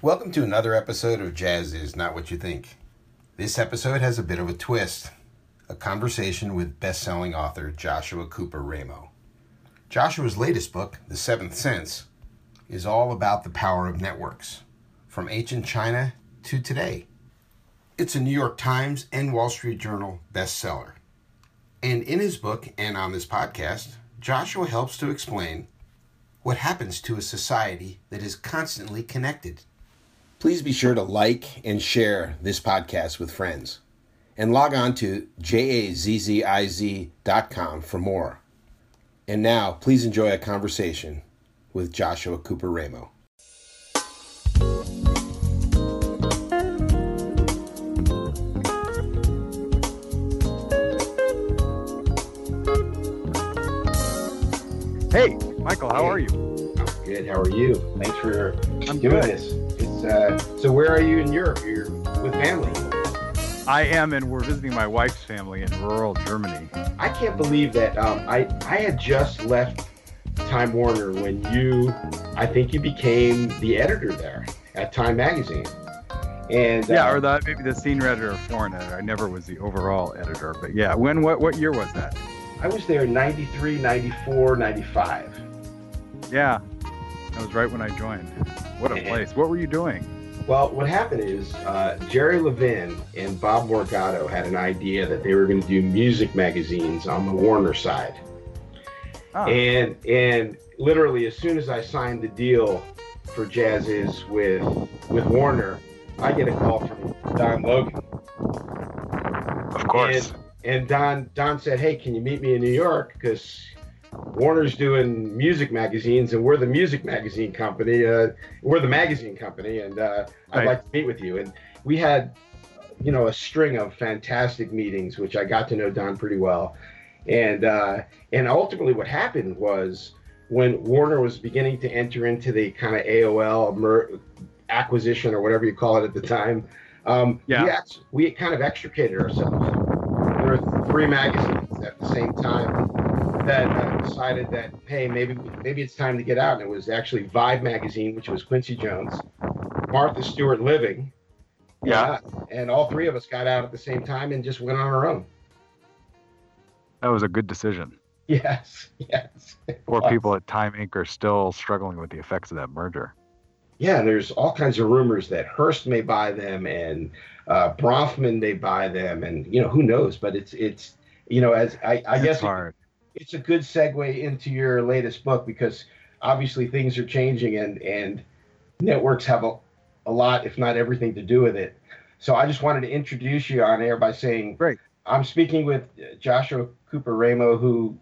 Welcome to another episode of Jazz Is Not What You Think. This episode has a bit of a twist a conversation with best selling author Joshua Cooper Ramo. Joshua's latest book, The Seventh Sense, is all about the power of networks, from ancient China to today. It's a New York Times and Wall Street Journal bestseller. And in his book and on this podcast, Joshua helps to explain what happens to a society that is constantly connected. Please be sure to like and share this podcast with friends. And log on to jazziz.com for more. And now, please enjoy a conversation with Joshua Cooper Ramo. Hey, Michael, how are you? I'm good. How are you? Thanks for I'm doing good. this. Uh, so. Where are you in Europe? You're with family. I am, and we're visiting my wife's family in rural Germany. I can't believe that um, I I had just left Time Warner when you, I think you became the editor there at Time Magazine. And Yeah, uh, or the maybe the senior editor or foreign editor. I never was the overall editor, but yeah. When what what year was that? I was there in 93, 94, 95. Yeah, that was right when I joined. What a place! What were you doing? Well, what happened is uh, Jerry Levin and Bob Morgado had an idea that they were going to do music magazines on the Warner side. Ah, And and literally as soon as I signed the deal for Jazziz with with Warner, I get a call from Don Logan. of And, and Don Don said, "Hey, can you meet me in New York? Because Warner's doing music magazines, and we're the music magazine company. Uh, we're the magazine company, and uh, I'd Right. like to meet with you." And we had, you know, a string of fantastic meetings, which I got to know Don pretty well. And uh, and ultimately, what happened was when Warner was beginning to enter into the kind of AOL mer- acquisition or whatever you call it at the time. Um, Yeah. we, ex- we kind of extricated ourselves. There were three magazines at the same time that uh, decided that hey, maybe maybe it's time to get out. And it was actually Vibe magazine, which was Quincy Jones, Martha Stewart Living, Yeah. uh, and all three of us got out at the same time and just went on our own. that was a good decision. Yes, yes. Poor was. people at Time Inc. are still struggling with the effects of that merger. Yeah, there's all kinds of rumors that Hearst may buy them and uh, Bronfman may buy them, and you know who knows. But it's it's you know as I, I guess hard. It's a good segue into your latest book because obviously things are changing and and networks have a, a lot, if not everything, to do with it. So I just wanted to introduce you on air by saying, Great. I'm speaking with Joshua Cooper Ramo, who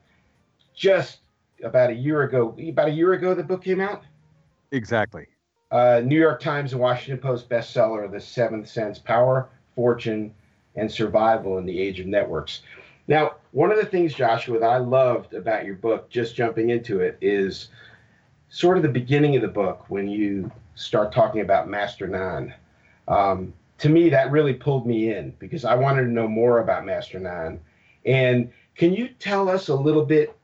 just about a year ago, about a year ago, the book came out. Exactly. Uh, New York Times and Washington Post bestseller, The Seventh Sense Power, Fortune, and Survival in the Age of Networks. Now, one of the things, Joshua, that I loved about your book, just jumping into it, is sort of the beginning of the book when you start talking about Master Nan. Um, to me, that really pulled me in because I wanted to know more about Master Nan. And can you tell us a little bit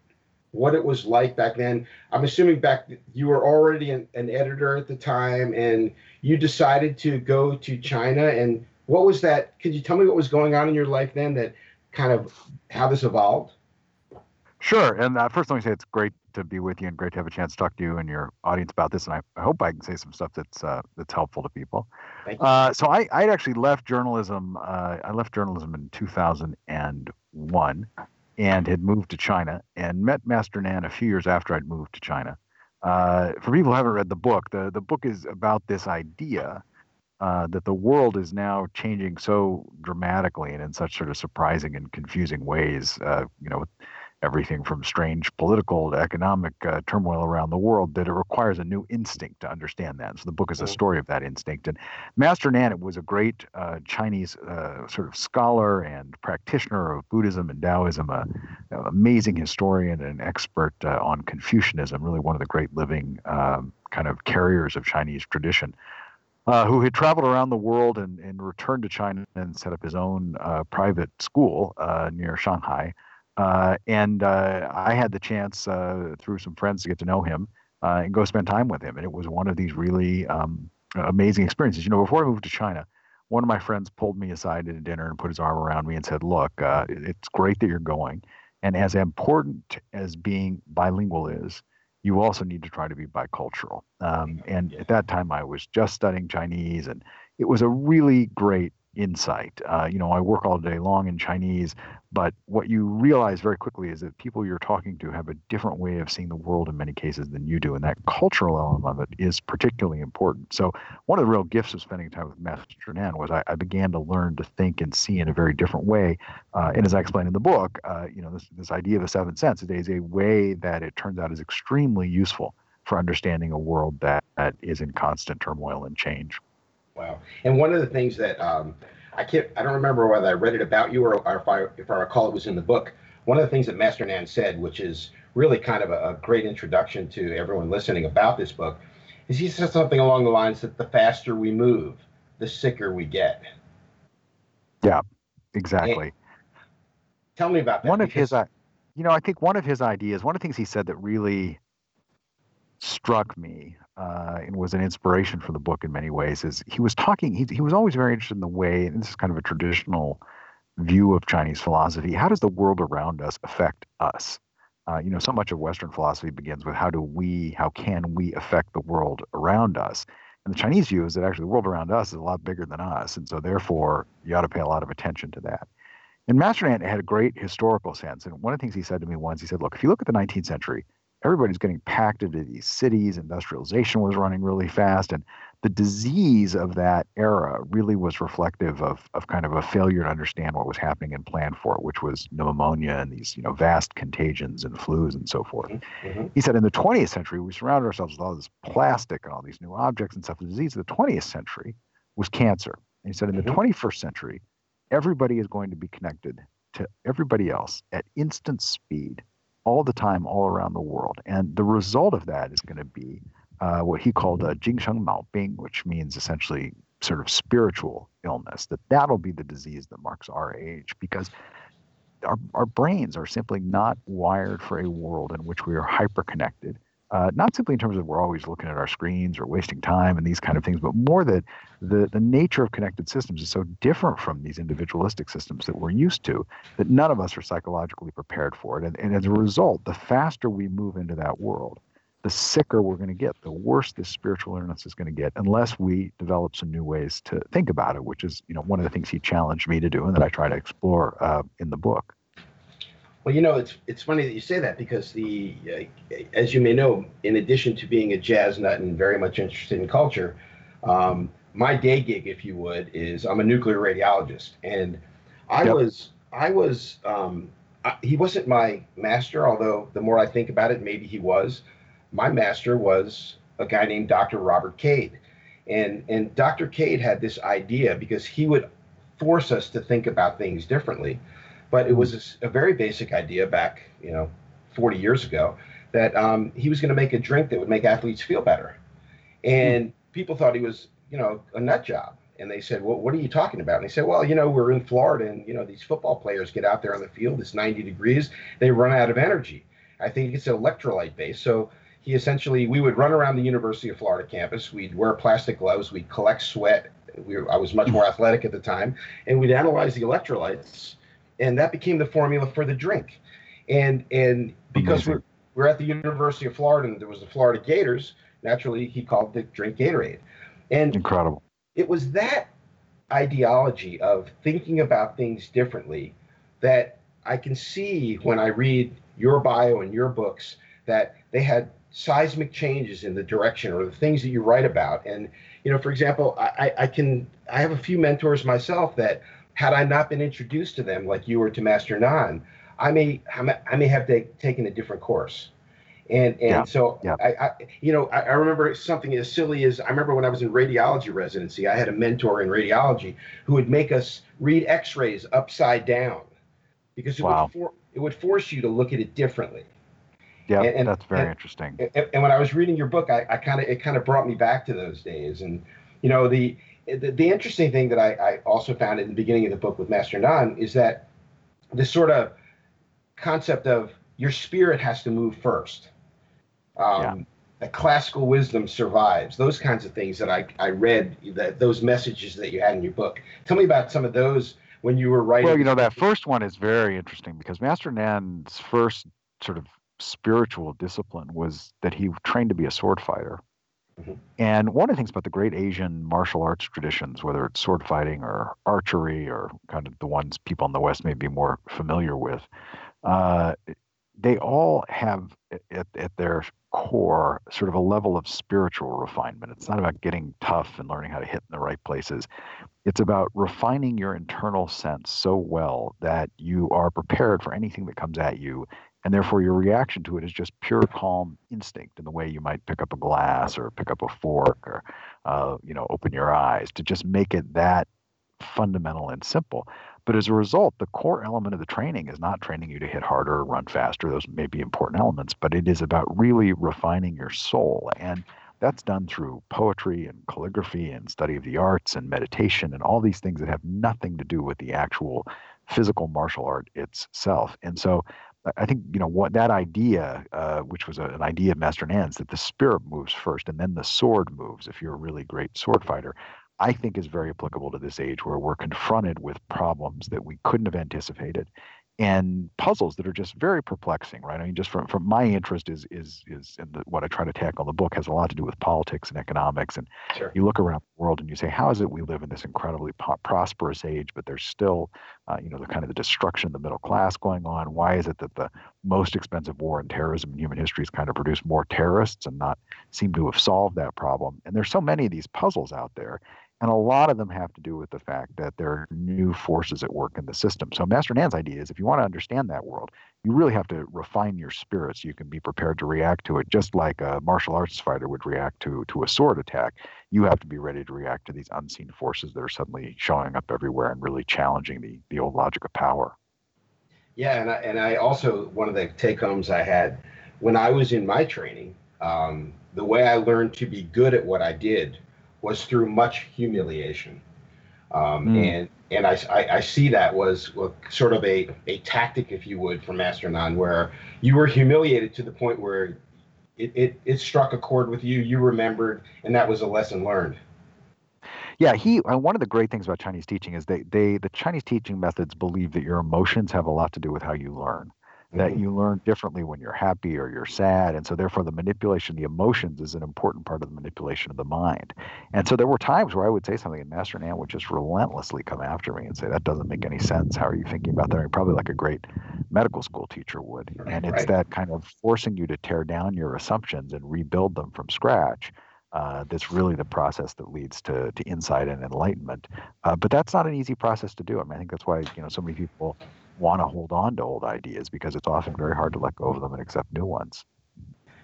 what it was like back then? I'm assuming back you were already an, an editor at the time, and you decided to go to China. And what was that? Could you tell me what was going on in your life then? That kind of how this evolved. Sure. And uh, first, let me say it's great to be with you and great to have a chance to talk to you and your audience about this. And I, I hope I can say some stuff that's uh, that's helpful to people. Thank you. Uh, so I I actually left journalism. Uh, I left journalism in 2001 and had moved to China and met Master Nan a few years after I'd moved to China. Uh, for people who haven't read the book, the the book is about this idea. Uh, that the world is now changing so dramatically and in such sort of surprising and confusing ways, uh, you know, with everything from strange political to economic uh, turmoil around the world, that it requires a new instinct to understand that. So the book is a Mhm. story of that instinct. And Master Nan was a great uh, Chinese uh, sort of scholar and practitioner of Buddhism and Taoism, a, an amazing historian and expert uh, on Confucianism, really one of the great living um, kind of carriers of Chinese tradition. Uh, who had traveled around the world and, and returned to China and set up his own uh, private school uh, near Shanghai. Uh, and uh, I had the chance through some friends to get to know him and go spend time with him. And it was one of these really um, amazing experiences. You know, before I moved to China, one of my friends pulled me aside at a dinner and put his arm around me and said, "Look, it's great that you're going, and as important as being bilingual is, you also need to try to be bicultural." Um, and at that time, I was just studying Chinese, and it was a really great insight. Uh, you know, I work all day long in Chinese, but what you realize very quickly is that people you're talking to have a different way of seeing the world in many cases than you do, and that cultural element of it is particularly important. So, one of the real gifts of spending time with Master Nan was I, I began to learn to think and see in a very different way. Uh, and as I explain in the book, uh, you know, this this idea of the seventh sense is a way that it turns out is extremely useful for understanding a world that, that is in constant turmoil and change. Wow. And one of the things that um, I can't, I don't remember whether I read it about you or, or, if I, if I recall it was in the book. One of the things that Master Nan said, which is really kind of a, a great introduction to everyone listening about this book, is he said something along the lines that the faster we move, the sicker we get. Yeah, exactly. And tell me about that. One of his, you know, I think one of his ideas, one of the things he said that really struck me uh, and was an inspiration for the book in many ways is he was talking he, he was always very interested in the way and this is kind of a traditional view of chinese philosophy how does the world around us affect us? Uh, you know so much of western philosophy begins with how do we how can we affect the world around us? And the chinese view is that actually the world around us is a lot bigger than us and so therefore you ought to pay a lot of attention to that. And master Nan had a great historical sense and one of the things he said to me once he said look if you look at the 19th century everybody's getting packed into these cities. Industrialization was running really fast. And the disease of that era really was reflective of, of kind of a failure to understand what was happening and plan for it, which was pneumonia and these you know vast contagions and flus and so forth. Mm-hmm. mm-hmm. He said in the 20th century, we surrounded ourselves with all this plastic and all these new objects and stuff. The disease of the 20th century was cancer. And he said in the mm-hmm. 21st century, everybody is going to be connected to everybody else at instant speed all the time, all around the world. And the result of that is going to be uh, what he called a Jingsheng Mao Bing, which means essentially sort of spiritual illness. That that'll be the disease that marks our age because our, our brains are simply not wired for a world in which we are hyper connected uh, not simply in terms of we're always looking at our screens or wasting time and these kind of things, but more that the, the nature of connected systems is so different from these individualistic systems that we're used to that none of us are psychologically prepared for it. And, and as a result, the faster we move into that world, the sicker we're going to get, the worse this spiritual illness is going to get, unless we develop some new ways to think about it, which is you know one of the things he challenged me to do and that I try to explore uh, in the book. Well, you know, it's it's funny that you say that because the, uh, as you may know, in addition to being a jazz nut and very much interested in culture, um, my day gig, if you would, is I'm a nuclear radiologist, and I yep. was I was um, I, he wasn't my master, although the more I think about it, maybe he was. My master was a guy named Dr. Robert Cade, and and Dr. Cade had this idea because he would force us to think about things differently but it was a, a very basic idea back, you know, 40 years ago that um, he was going to make a drink that would make athletes feel better. And mm. people thought he was, you know, a nut job. And they said, well, what are you talking about? And he said, well, you know, we're in Florida and, you know, these football players get out there on the field, it's 90 degrees, they run out of energy. I think it's electrolyte based. So he essentially, we would run around the University of Florida campus. We'd wear plastic gloves. We'd collect sweat. We were, I was much more athletic at the time. And we'd analyze the electrolytes and that became the formula for the drink. And and because we're, we're at the University of Florida and there was the Florida Gators, naturally he called the drink Gatorade. And incredible. It was that ideology of thinking about things differently that I can see when I read your bio and your books that they had seismic changes in the direction or the things that you write about. And, you know, for example, I, I can, I have a few mentors myself that had I not been introduced to them like you were to Master Nan, I may I may have taken a different course. And and yeah, so yeah. I, I, you know I, I, remember something as silly as I remember when I was in radiology residency, I had a mentor in radiology who would make us read X-rays upside down because it wow. would for, it would force you to look at it differently. Yeah, and, and, that's very and, interesting. And, and, when I was reading your book, I, I kind of it kind of brought me back to those days, and you know the the, the interesting thing that I, I, also found in the beginning of the book with Master Nan is that this sort of concept of your spirit has to move first. Um, yeah. that classical wisdom survives. Those kinds of things that I, I read, that those messages that you had in your book. Tell me about some of those when you were writing. Well, you know, that first one is very interesting because Master Nan's first sort of spiritual discipline was that he trained to be a sword fighter. Mm-hmm. And one of the things about the great Asian martial arts traditions, whether it's sword fighting or archery or kind of the ones people in the West may be more familiar with, uh, they all have at, at their core sort of a level of spiritual refinement. It's not about getting tough and learning how to hit in the right places. It's about refining your internal sense so well that you are prepared for anything that comes at you and therefore your reaction to it is just pure calm instinct in the way you might pick up a glass or pick up a fork or uh, you know open your eyes to just make it that fundamental and simple. But as a result the core element of the training is not training you to hit harder or run faster those may be important elements but it is about really refining your soul. And that's done through poetry and calligraphy and study of the arts and meditation and all these things that have nothing to do with the actual physical martial art itself. And so I think you know what that idea, uh, which was a, an idea of Master Nan's, that the spirit moves first and then the sword moves. If you're a really great sword fighter, I think is very applicable to this age where we're confronted with problems that we couldn't have anticipated, and puzzles that are just very perplexing, right? I mean, just from, from my interest is is is in the, what I try to tackle in the book has a lot to do with politics and economics. And sure. you look around the world and you say, how is it we live in this incredibly po- prosperous age, but there's still, uh, you know, the kind of the destruction of the middle class going on? Why is it that the most expensive war in terrorism in human history has kind of produced more terrorists and not seem to have solved that problem? And there's so many of these puzzles out there. And a lot of them have to do with the fact that there are new forces at work in the system. So, Master Nan's idea is if you want to understand that world, you really have to refine your spirit so you can be prepared to react to it, just like a martial arts fighter would react to, to a sword attack. You have to be ready to react to these unseen forces that are suddenly showing up everywhere and really challenging the, the old logic of power. Yeah, and I, and I also, one of the take homes I had when I was in my training, um, the way I learned to be good at what I did was through much humiliation. Um, mm. And and I, I, I, see that was sort of a, a tactic, if you would, from Master Nan, where you were humiliated to the point where it, it, it struck a chord with you, you remembered, and that was a lesson learned. Yeah, he. Uh, one of the great things about Chinese teaching is they, they the Chinese teaching methods believe that your emotions have a lot to do with how you learn that mm-hmm. you learn differently when you're happy or you're sad. And so, therefore, the manipulation, the emotions is an important part of the manipulation of the mind. And so, there were times where I would say something, and Master Nan would just relentlessly come after me and say, That doesn't make any sense. How are you thinking about that? I mean, probably like a great medical school teacher would. And it's right. that kind of forcing you to tear down your assumptions and rebuild them from scratch. Uh, that's really the process that leads to, to insight and enlightenment. Uh, but that's not an easy process to do. I mean, I think that's why you know so many people want to hold on to old ideas because it's often very hard to let go of them and accept new ones.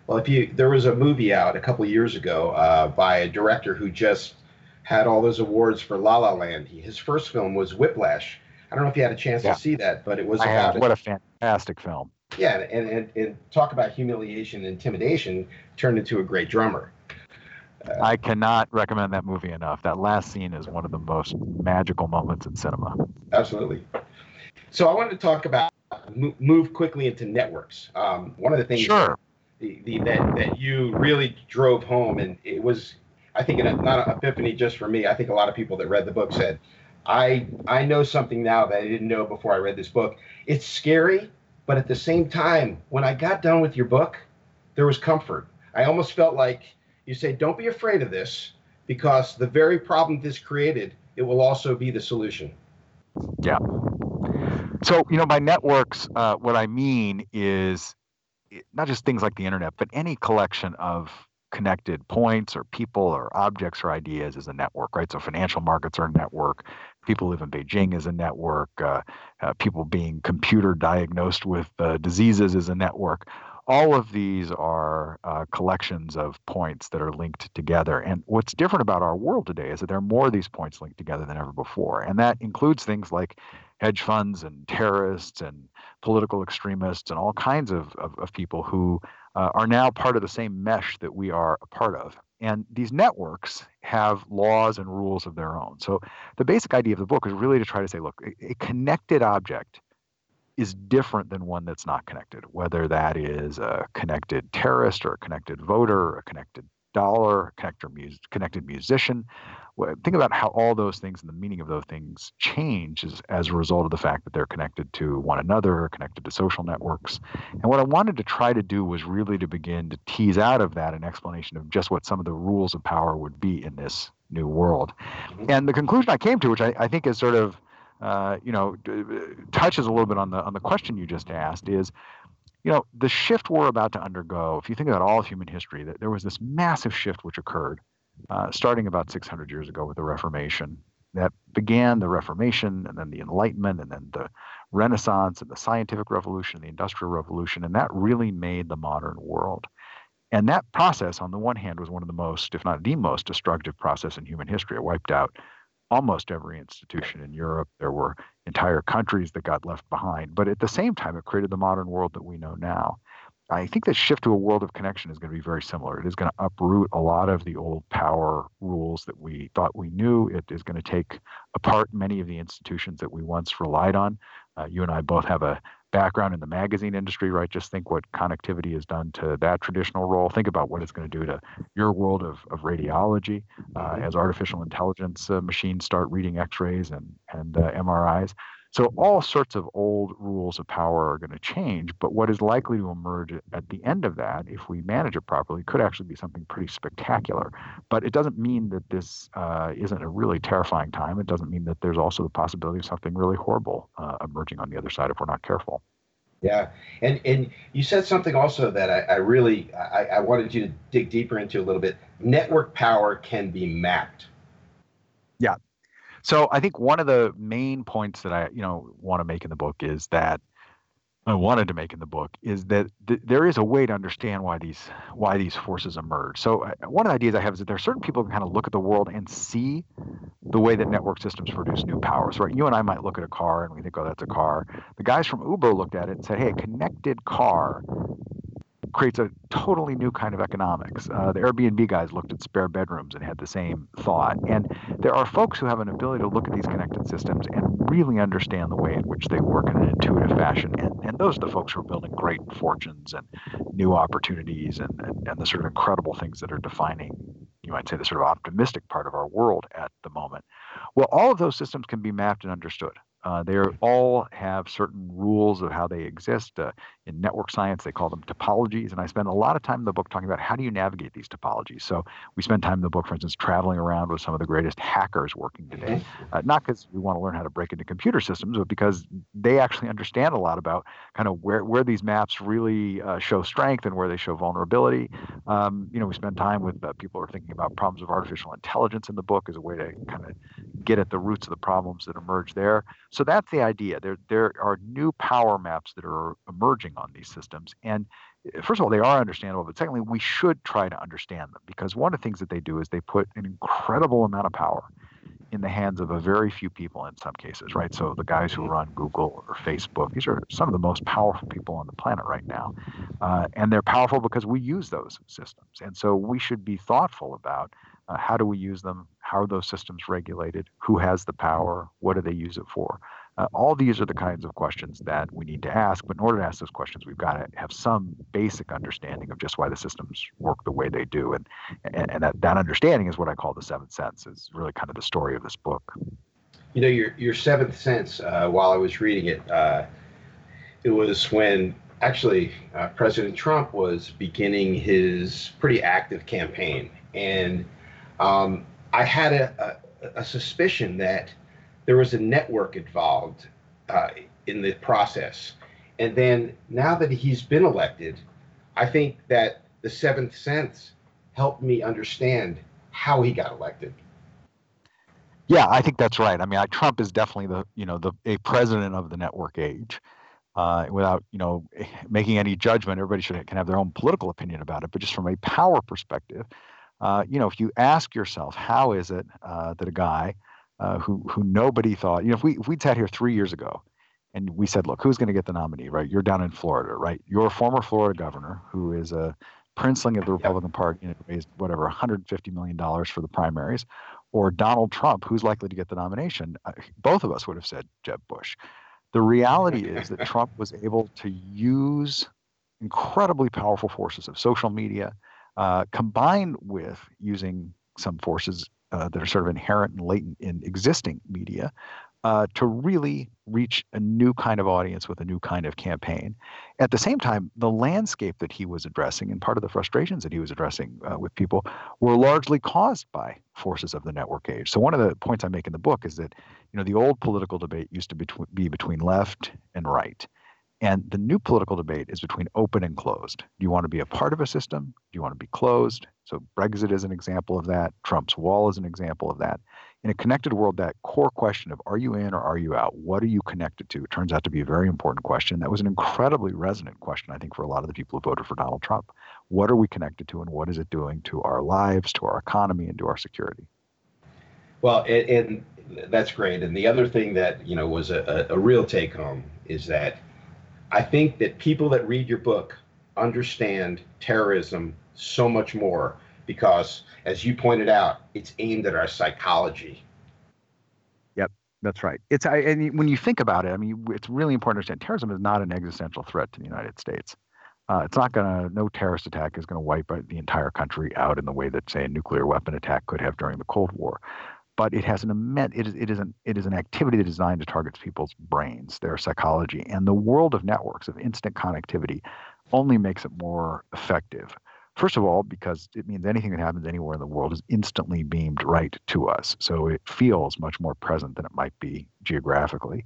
Well, if you there was a movie out a couple years ago uh, by a director who just had all those awards for La La Land. He, his first film was Whiplash. I don't know if you had a chance yeah. to see that, but it was about have. what a fantastic film. Yeah, and, and, and talk about humiliation and intimidation turned into a great drummer. I cannot recommend that movie enough. That last scene is one of the most magical moments in cinema. Absolutely. So I wanted to talk about move quickly into networks. Um, one of the things sure. the, the, that, that you really drove home, and it was, I think, not an epiphany just for me. I think a lot of people that read the book said, I, I know something now that I didn't know before I read this book. It's scary, but at the same time, when I got done with your book, there was comfort. I almost felt like you say, don't be afraid of this because the very problem this created, it will also be the solution. Yeah. So, you know, by networks, uh, what I mean is not just things like the internet, but any collection of connected points or people or objects or ideas is a network, right? So, financial markets are a network. People live in Beijing is a network. Uh, uh, people being computer diagnosed with uh, diseases is a network. All of these are uh, collections of points that are linked together. And what's different about our world today is that there are more of these points linked together than ever before. And that includes things like hedge funds and terrorists and political extremists and all kinds of, of, of people who uh, are now part of the same mesh that we are a part of. And these networks have laws and rules of their own. So the basic idea of the book is really to try to say, look, a, a connected object is different than one that's not connected, whether that is a connected terrorist or a connected voter or a connected dollar, connected, mus- connected musician. Think about how all those things and the meaning of those things change as, as a result of the fact that they're connected to one another, connected to social networks. And what I wanted to try to do was really to begin to tease out of that an explanation of just what some of the rules of power would be in this new world. Mm-hmm. And the conclusion I came to, which I, I think is sort of uh, you know, touches a little bit on the on the question you just asked is, you know, the shift we're about to undergo. If you think about all of human history, that there was this massive shift which occurred, uh, starting about 600 years ago with the Reformation, that began the Reformation and then the Enlightenment and then the Renaissance and the Scientific Revolution, and the Industrial Revolution, and that really made the modern world. And that process, on the one hand, was one of the most, if not the most, destructive process in human history. It wiped out almost every institution in Europe. There were entire countries that got left behind. But at the same time, it created the modern world that we know now. I think the shift to a world of connection is going to be very similar. It is going to uproot a lot of the old power rules that we thought we knew. It is going to take apart many of the institutions that we once relied on. Uh, you and I both have a background in the magazine industry, right? Just think what connectivity has done to that traditional role. Think about what it's going to do to your world of, of radiology uh, mm-hmm. as artificial intelligence uh, machines start reading X-rays and and uh, MRIs. So all sorts of old rules of power are going to change, but what is likely to emerge at the end of that, if we manage it properly, could actually be something pretty spectacular. But it doesn't mean that this uh, isn't a really terrifying time. It doesn't mean that there's also the possibility of something really horrible uh, emerging on the other side if we're not careful. Yeah, and and you said something also that I, I really I, I wanted you to dig deeper into a little bit. Network power can be mapped. Yeah, so I think one of the main points that I, you know, want to make in the book is that I wanted to make in the book is that th- there is a way to understand why these why these forces emerge. So uh, one of the ideas I have is that there are certain people who kind of look at the world and see the way that network systems produce new powers. Right? You and I might look at a car and we think, oh, that's a car. The guys from Uber looked at it and said, hey, a connected car creates a totally new kind of economics. Uh, the Airbnb guys looked at spare bedrooms and had the same thought. And there are folks who have an ability to look at these connected systems and really understand the way in which they work in an intuitive fashion. And, and those are the folks who are building great fortunes and new opportunities and, and, and the sort of incredible things that are defining, you might say, the sort of optimistic part of our world at the moment. Well, all of those systems can be mapped and understood. Uh, they all have certain rules of how they exist. Uh, in network science, they call them topologies. And I spend a lot of time in the book talking about how do you navigate these topologies. So we spend time in the book, for instance, traveling around with some of the greatest hackers working today. Mm-hmm. Uh, not because we want to learn how to break into computer systems, but because they actually understand a lot about kind of where, where these maps really uh, show strength and where they show vulnerability. Um, you know, we spend time with uh, people who are thinking about problems of artificial intelligence in the book as a way to kind of get at the roots of the problems that emerge there. So that's the idea. There, there are new power maps that are emerging on these systems. And eh, first of all, they are understandable, but secondly, we should try to understand them because one of the things that they do is they put an incredible amount of power in the hands of a very few people in some cases, right? So the guys who run Google or Facebook, these are some of the most powerful people on the planet right now. Uh, and they're powerful because we use those systems. And so we should be thoughtful about uh, how do we use them? How are those systems regulated? Who has the power? What do they use it for? Uh, all these are the kinds of questions that we need to ask. But in order to ask those questions, we've got to have some basic understanding of just why the systems work the way they do. And, and, and that, that understanding is what I call the seventh sense, is really kind of the story of this book. You know, your, your seventh sense, uh, while I was reading it, uh, it was when actually uh, President Trump was beginning his pretty active campaign. And um, I had a, a, a, suspicion that there was a network involved uh, in the process. And then now that he's been elected, I think that the seventh sense helped me understand how he got elected. Yeah, I think that's right. I mean, I, Trump is definitely the you know the a president of the network age. Uh, without you know making any judgment, everybody should can have their own political opinion about it. But just from a power perspective, uh, you know, if you ask yourself, how is it uh, that a guy uh, who who nobody thought, you know, if we if we'd sat here three years ago, and we said, look, who's going to get the nominee, right? You're down in Florida, right? You're a former Florida governor who is a princeling of the Republican Party, you know, raised whatever 150 million dollars for the primaries, or Donald Trump, who's likely to get the nomination. Uh, both of us would have said Jeb Bush. The reality is that Trump was able to use incredibly powerful forces of social media, uh, combined with using some forces uh, that are sort of inherent and latent in existing media uh, to really reach a new kind of audience with a new kind of campaign. At the same time, the landscape that he was addressing and part of the frustrations that he was addressing uh, with people were largely caused by forces of the network age. So one of the points I make in the book is that you know the old political debate used to be between left and right. And the new political debate is between open and closed. Do you want to be a part of a system? Do you want to be closed? So Brexit is an example of that. Trump's wall is an example of that in a connected world, that core question of are you in or are you out? What are you connected to? turns out to be a very important question. That was an incredibly resonant question, I think, for a lot of the people who voted for Donald Trump. What are we connected to and what is it doing to our lives, to our economy, and to our security? Well, and, and that's great. And the other thing that, you know, was a, a real take home is that I think that people that read your book understand terrorism so much more because, as you pointed out, it's aimed at our psychology. Yep, that's right. It's I, and when you think about it, I mean, it's really important to understand terrorism is not an existential threat to the United States. Uh, it's not going to, no terrorist attack is going to wipe the entire country out in the way that, say, a nuclear weapon attack could have during the Cold War. But it has an immense, it is, it is, an, it is an activity designed to target people's brains, their psychology. And the world of networks, of instant connectivity, only makes it more effective. First of all, because it means anything that happens anywhere in the world is instantly beamed right to us. So it feels much more present than it might be geographically.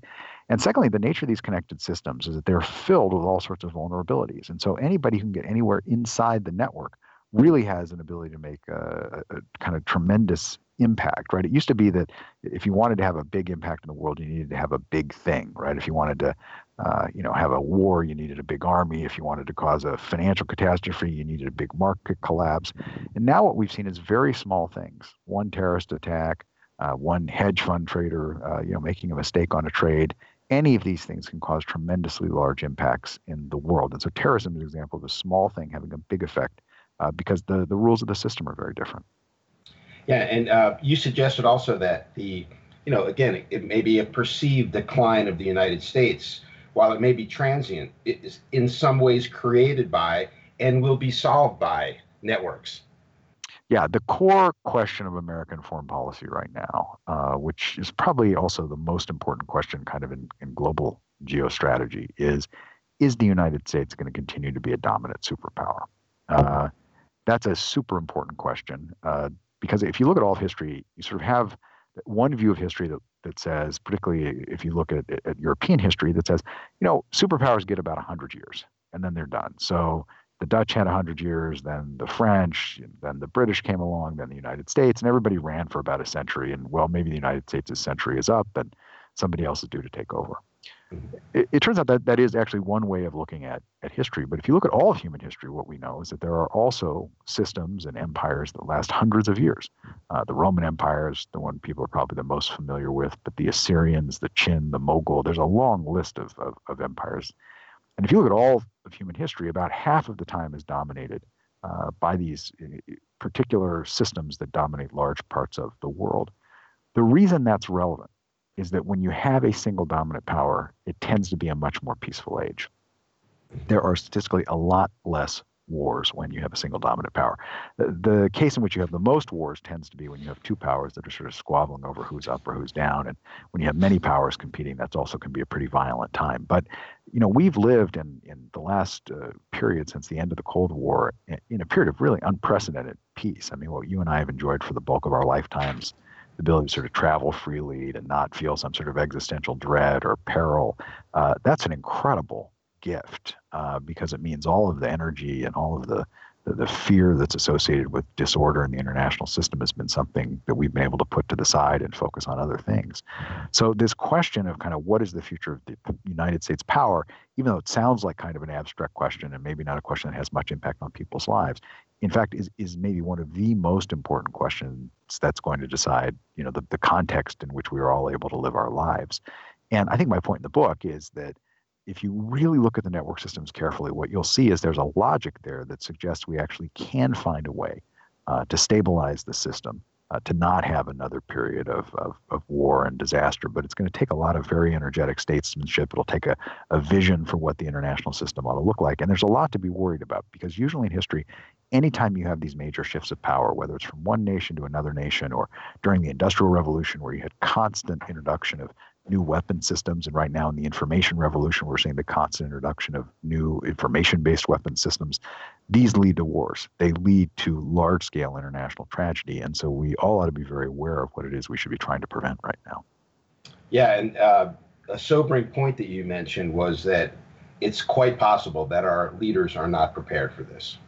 And secondly, the nature of these connected systems is that they're filled with all sorts of vulnerabilities. And so anybody who can get anywhere inside the network really has an ability to make a, a, kind of tremendous impact, right? It used to be that if you wanted to have a big impact in the world, you needed to have a big thing, right? If you wanted to, uh, you know, have a war, you needed a big army. If you wanted to cause a financial catastrophe, you needed a big market collapse. And now what we've seen is very small things: one terrorist attack, uh, one hedge fund trader, uh, you know, making a mistake on a trade. Any of these things can cause tremendously large impacts in the world. And so terrorism is an example of a small thing having a big effect uh, because the, the rules of the system are very different. Yeah, and uh, you suggested also that the, you know, again, it, may be a perceived decline of the United States, while it may be transient, it is in some ways created by and will be solved by networks. Yeah, the core question of American foreign policy right now, uh, which is probably also the most important question kind of in, in global geostrategy, is is the United States going to continue to be a dominant superpower? Uh, that's a super important question. Uh, because if you look at all of history, you sort of have one view of history that, that says, particularly if you look at, at European history, that says, you know, superpowers get about 100 years and then they're done. So the Dutch had 100 years, then the French, then the British came along, then the United States, and everybody ran for about a century. And well, maybe the United States' century is up and somebody else is due to take over it, it, turns out that that is actually one way of looking at, at history. But if you look at all of human history, what we know is that there are also systems and empires that last hundreds of years. Uh, the Roman Empire is the one people are probably the most familiar with, but the Assyrians, the Qin, the Mughal, there's a long list of, of, of empires. And if you look at all of human history, about half of the time is dominated uh, by these uh, particular systems that dominate large parts of the world. The reason that's relevant is that when you have a single dominant power, it tends to be a much more peaceful age. There are statistically a lot less wars when you have a single dominant power. The, the, case in which you have the most wars tends to be when you have two powers that are sort of squabbling over who's up or who's down. And when you have many powers competing, that's also can be a pretty violent time. But, you know, we've lived in, in the last uh, period since the end of the Cold War in, in a period of really unprecedented peace. I mean, what you and I have enjoyed for the bulk of our lifetimes ability to sort of travel freely, to not feel some sort of existential dread or peril, uh, that's an incredible gift uh, because it means all of the energy and all of the, the, the fear that's associated with disorder in the international system has been something that we've been able to put to the side and focus on other things. So this question of kind of what is the future of the United States power, even though it sounds like kind of an abstract question and maybe not a question that has much impact on people's lives, in fact, is, is maybe one of the most important questions that's going to decide, you know, the, the context in which we are all able to live our lives. And I think my point in the book is that if you really look at the network systems carefully, what you'll see is there's a logic there that suggests we actually can find a way uh, to stabilize the system uh, to not have another period of, of, of, war and disaster. But it's going to take a lot of very energetic statesmanship. It'll take a, a vision for what the international system ought to look like. And there's a lot to be worried about because usually in history, anytime you have these major shifts of power, whether it's from one nation to another nation or during the Industrial Revolution, where you had constant introduction of new weapon systems. And right now, in the information revolution, we're seeing the constant introduction of new information based weapon systems. These lead to wars, they lead to large scale international tragedy. And so we all ought to be very aware of what it is we should be trying to prevent right now. Yeah. And uh, a sobering point that you mentioned was that it's quite possible that our leaders are not prepared for this.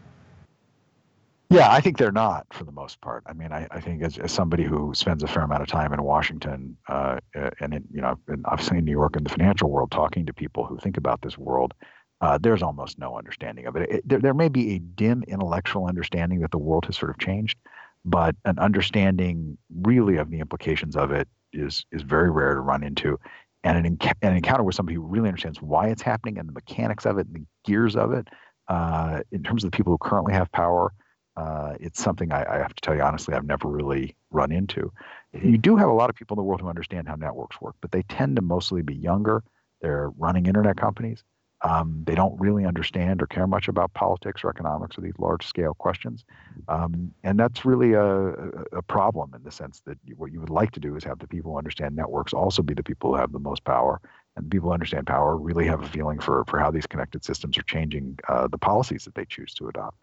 Yeah, I think they're not for the most part. I mean, I, I think as, as somebody who spends a fair amount of time in Washington uh, and in, you know, and obviously in New York in the financial world, talking to people who think about this world, uh, there's almost no understanding of it. it there, there may be a dim intellectual understanding that the world has sort of changed, but an understanding really of the implications of it is is very rare to run into. And an, enc- an encounter with somebody who really understands why it's happening and the mechanics of it and the gears of it, uh, in terms of the people who currently have power uh, it's something I, I, have to tell you honestly, I've never really run into. You do have a lot of people in the world who understand how networks work, but they tend to mostly be younger. They're running internet companies. Um, they don't really understand or care much about politics or economics or these large scale questions. Um, and that's really a, a, problem in the sense that what you would like to do is have the people who understand networks also be the people who have the most power. And the people who understand power really have a feeling for, for how these connected systems are changing uh, the policies that they choose to adopt.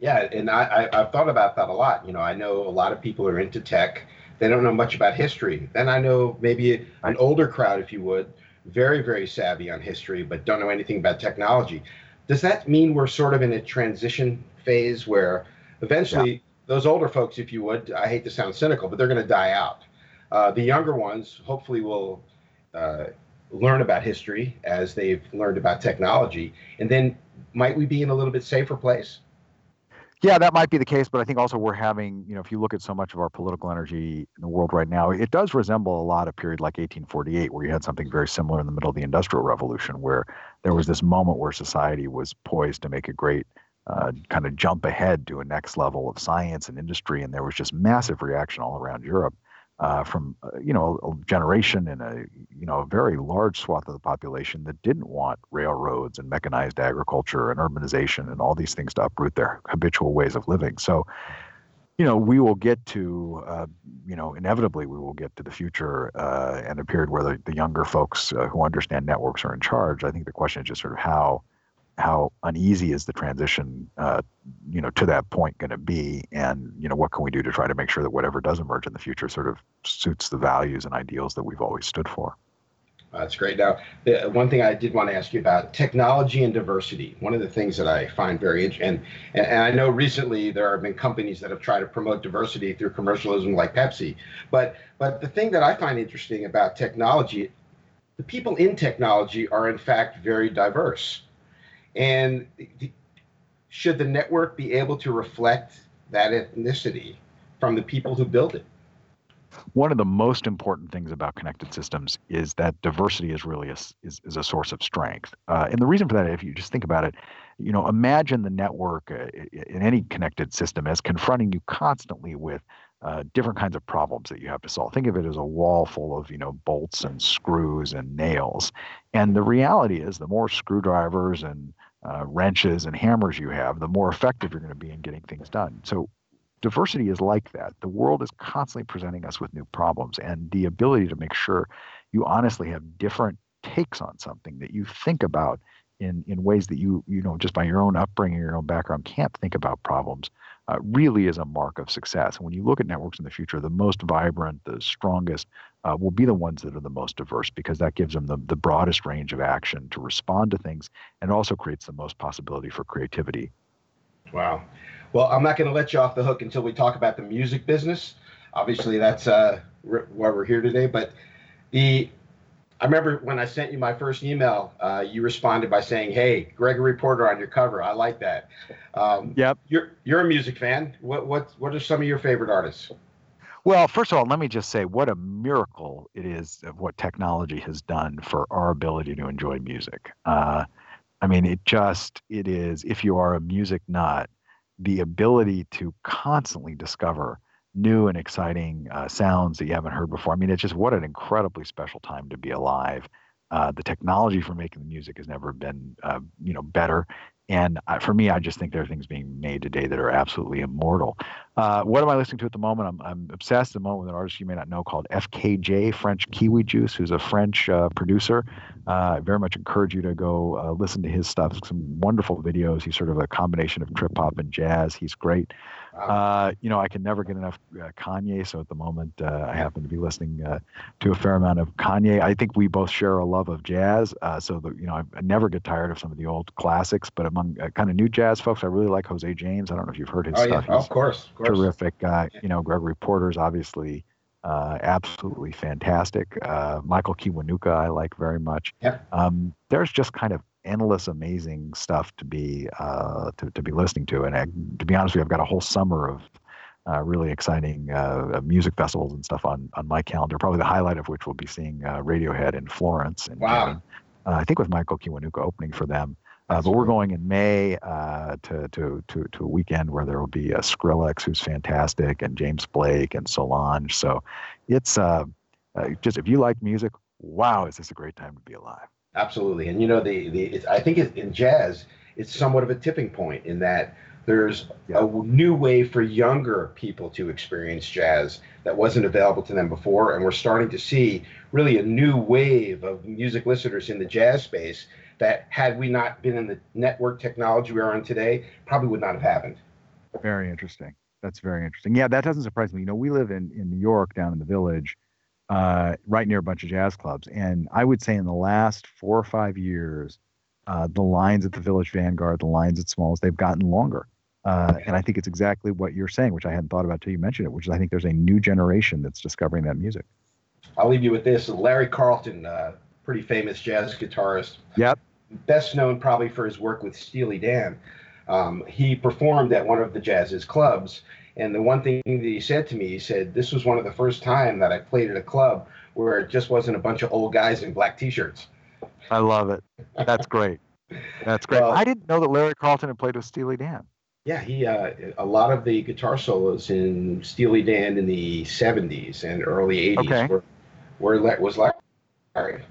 Yeah, and I, I have thought about that a lot. You know, I know a lot of people are into tech. They don't know much about history. Then I know maybe an older crowd, if you would, very very savvy on history, but don't know anything about technology. Does that mean we're sort of in a transition phase where eventually yeah. those older folks, if you would, I hate to sound cynical, but they're going to die out. Uh, the younger ones hopefully will uh, learn about history as they've learned about technology, and then might we be in a little bit safer place? Yeah, that might be the case, but I think also we're having, you know, if you look at so much of our political energy in the world right now, it does resemble a lot a period like 1848, where you had something very similar in the middle of the Industrial Revolution, where there was this moment where society was poised to make a great uh, kind of jump ahead to a next level of science and industry, and there was just massive reaction all around Europe uh, from uh, you know a generation and a you know a very large swath of the population that didn't want railroads and mechanized agriculture and urbanization and all these things to uproot their habitual ways of living. So, you know, we will get to uh, you know inevitably we will get to the future uh, and a period where the, the younger folks uh, who understand networks are in charge. I think the question is just sort of how how uneasy is the transition, uh, you know, to that point going to be, and you know, what can we do to try to make sure that whatever does emerge in the future sort of suits the values and ideals that we've always stood for. That's great. Now, the, one thing I did want to ask you about technology and diversity. One of the things that I find very interesting, and, and I know recently there have been companies that have tried to promote diversity through commercialism, like Pepsi. But but the thing that I find interesting about technology, the people in technology are in fact very diverse and should the network be able to reflect that ethnicity from the people who build it? One of the most important things about connected systems is that diversity is really a, is, is a source of strength. Uh, and the reason for that, if you just think about it, you know, imagine the network uh, in any connected system as confronting you constantly with uh, different kinds of problems that you have to solve. Think of it as a wall full of you know bolts and screws and nails. And the reality is, the more screwdrivers and uh, wrenches and hammers you have, the more effective you're going to be in getting things done. So diversity is like that. The world is constantly presenting us with new problems, and the ability to make sure you honestly have different takes on something that you think about in in ways that you you know just by your own upbringing, your own background can't think about problems uh, really is a mark of success. And when you look at networks in the future, the most vibrant, the strongest, uh, will be the ones that are the most diverse because that gives them the, the broadest range of action to respond to things and also creates the most possibility for creativity. Wow. Well, I'm not going to let you off the hook until we talk about the music business. Obviously, that's uh, why we're here today. But the I remember when I sent you my first email, uh, you responded by saying, "Hey, Gregory Porter on your cover. I like that." Um, yep. You're you're a music fan. What what what are some of your favorite artists? Well, first of all, let me just say what a miracle it is of what technology has done for our ability to enjoy music. Uh, I mean, it just it is. If you are a music nut, the ability to constantly discover new and exciting uh, sounds that you haven't heard before. I mean, it's just what an incredibly special time to be alive. Uh, the technology for making the music has never been, uh, you know, better. And I, for me, I just think there are things being made today that are absolutely immortal. Uh, what am I listening to at the moment? I'm, I'm obsessed at the moment with an artist you may not know called FKJ, French Kiwi Juice, who's a French uh, producer. Uh, I very much encourage you to go uh, listen to his stuff. Some wonderful videos. He's sort of a combination of trip hop and jazz. He's great. Uh, you know, I can never get enough uh, Kanye. So at the moment, uh, I happen to be listening uh, to a fair amount of Kanye. I think we both share a love of jazz. Uh, so the, you know, I, I, never get tired of some of the old classics. But among uh, kind of new jazz folks, I really like Jose James. I don't know if you've heard his oh, stuff. Yeah. Oh, of course, of course. Terrific. You know, Gregory Porter's obviously absolutely fantastic. Michael Kiwanuka, I like very much. Yeah. Um, there's just kind of endless amazing stuff to be uh, to, to be listening to and I, to be honest with you i've got a whole summer of uh, really exciting uh, music festivals and stuff on on my calendar probably the highlight of which will be seeing uh, radiohead in florence and wow. Uh, i think with michael kiwanuka opening for them uh, but we're going in May uh, to, to, to, to a weekend where there will be uh, Skrillex, who's fantastic, and James Blake and Solange. So it's just, if you like music, wow, is this a great time to be alive? Absolutely, and you know the the I think in jazz it's somewhat of a tipping point in that there's a new way for younger people to experience jazz that wasn't available to them before, and we're starting to see really a new wave of music listeners in the jazz space that had we not been in the network technology we are on today, probably would not have happened. Very interesting. That's very interesting. Yeah, that doesn't surprise me. You know, we live in in New York, down in the village uh, right near a bunch of jazz clubs. And I would say in the last four or five years, uh, the lines at the Village Vanguard, the lines at Smalls, they've gotten longer. Uh, and I think it's exactly what you're saying, which I hadn't thought about till you mentioned it, which is I think there's a new generation that's discovering that music. I'll leave you with this. Larry Carlton, uh, pretty famous jazz guitarist. Yep. Best known probably for his work with Steely Dan. Um, he performed at one of the jazz's clubs and the one thing that he said to me, he said, "This was one of the first time that I played at a club where it just wasn't a bunch of old guys in black T-shirts." I love it. That's great. That's great. Well, I didn't know that Larry Carlton had played with Steely Dan. Yeah, he uh, a lot of the guitar solos in Steely Dan in the '70s and early '80s okay. were, were was Larry.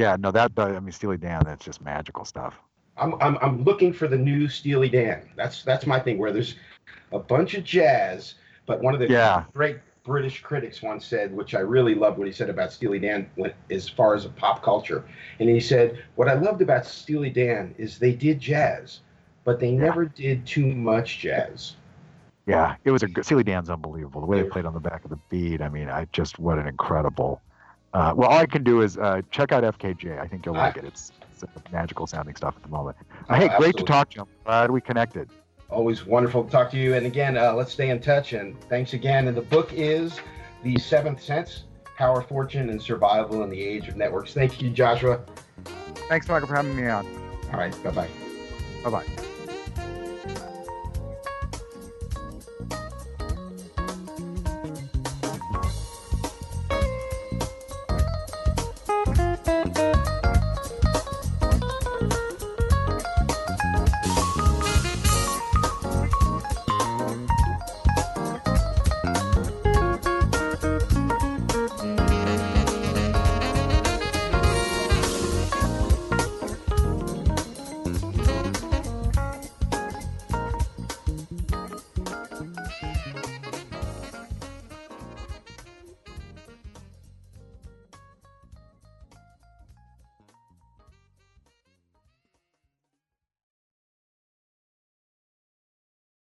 Yeah, no, that I mean Steely Dan. That's just magical stuff. I'm, I'm I'm looking for the new Steely Dan. That's that's my thing. Where there's a bunch of jazz, but one of the yeah. great British critics once said, which I really loved what he said about Steely Dan went, as far as a pop culture. And he said, What I loved about Steely Dan is they did jazz, but they yeah. never did too much jazz. Yeah, it was a Steely Dan's unbelievable. The way they played on the back of the beat. I mean, I just, what an incredible. Uh, well, all I can do is uh, check out FKJ. I think you'll like it. It's, it's magical sounding stuff at the moment. Oh, hey, great to talk to you. I'm glad we connected. Always wonderful to talk to you. And again, uh, let's stay in touch. And thanks again. And the book is The Seventh Sense Power, Fortune, and Survival in the Age of Networks. Thank you, Joshua. Thanks, Michael, for having me on. All right. Bye bye. Bye bye.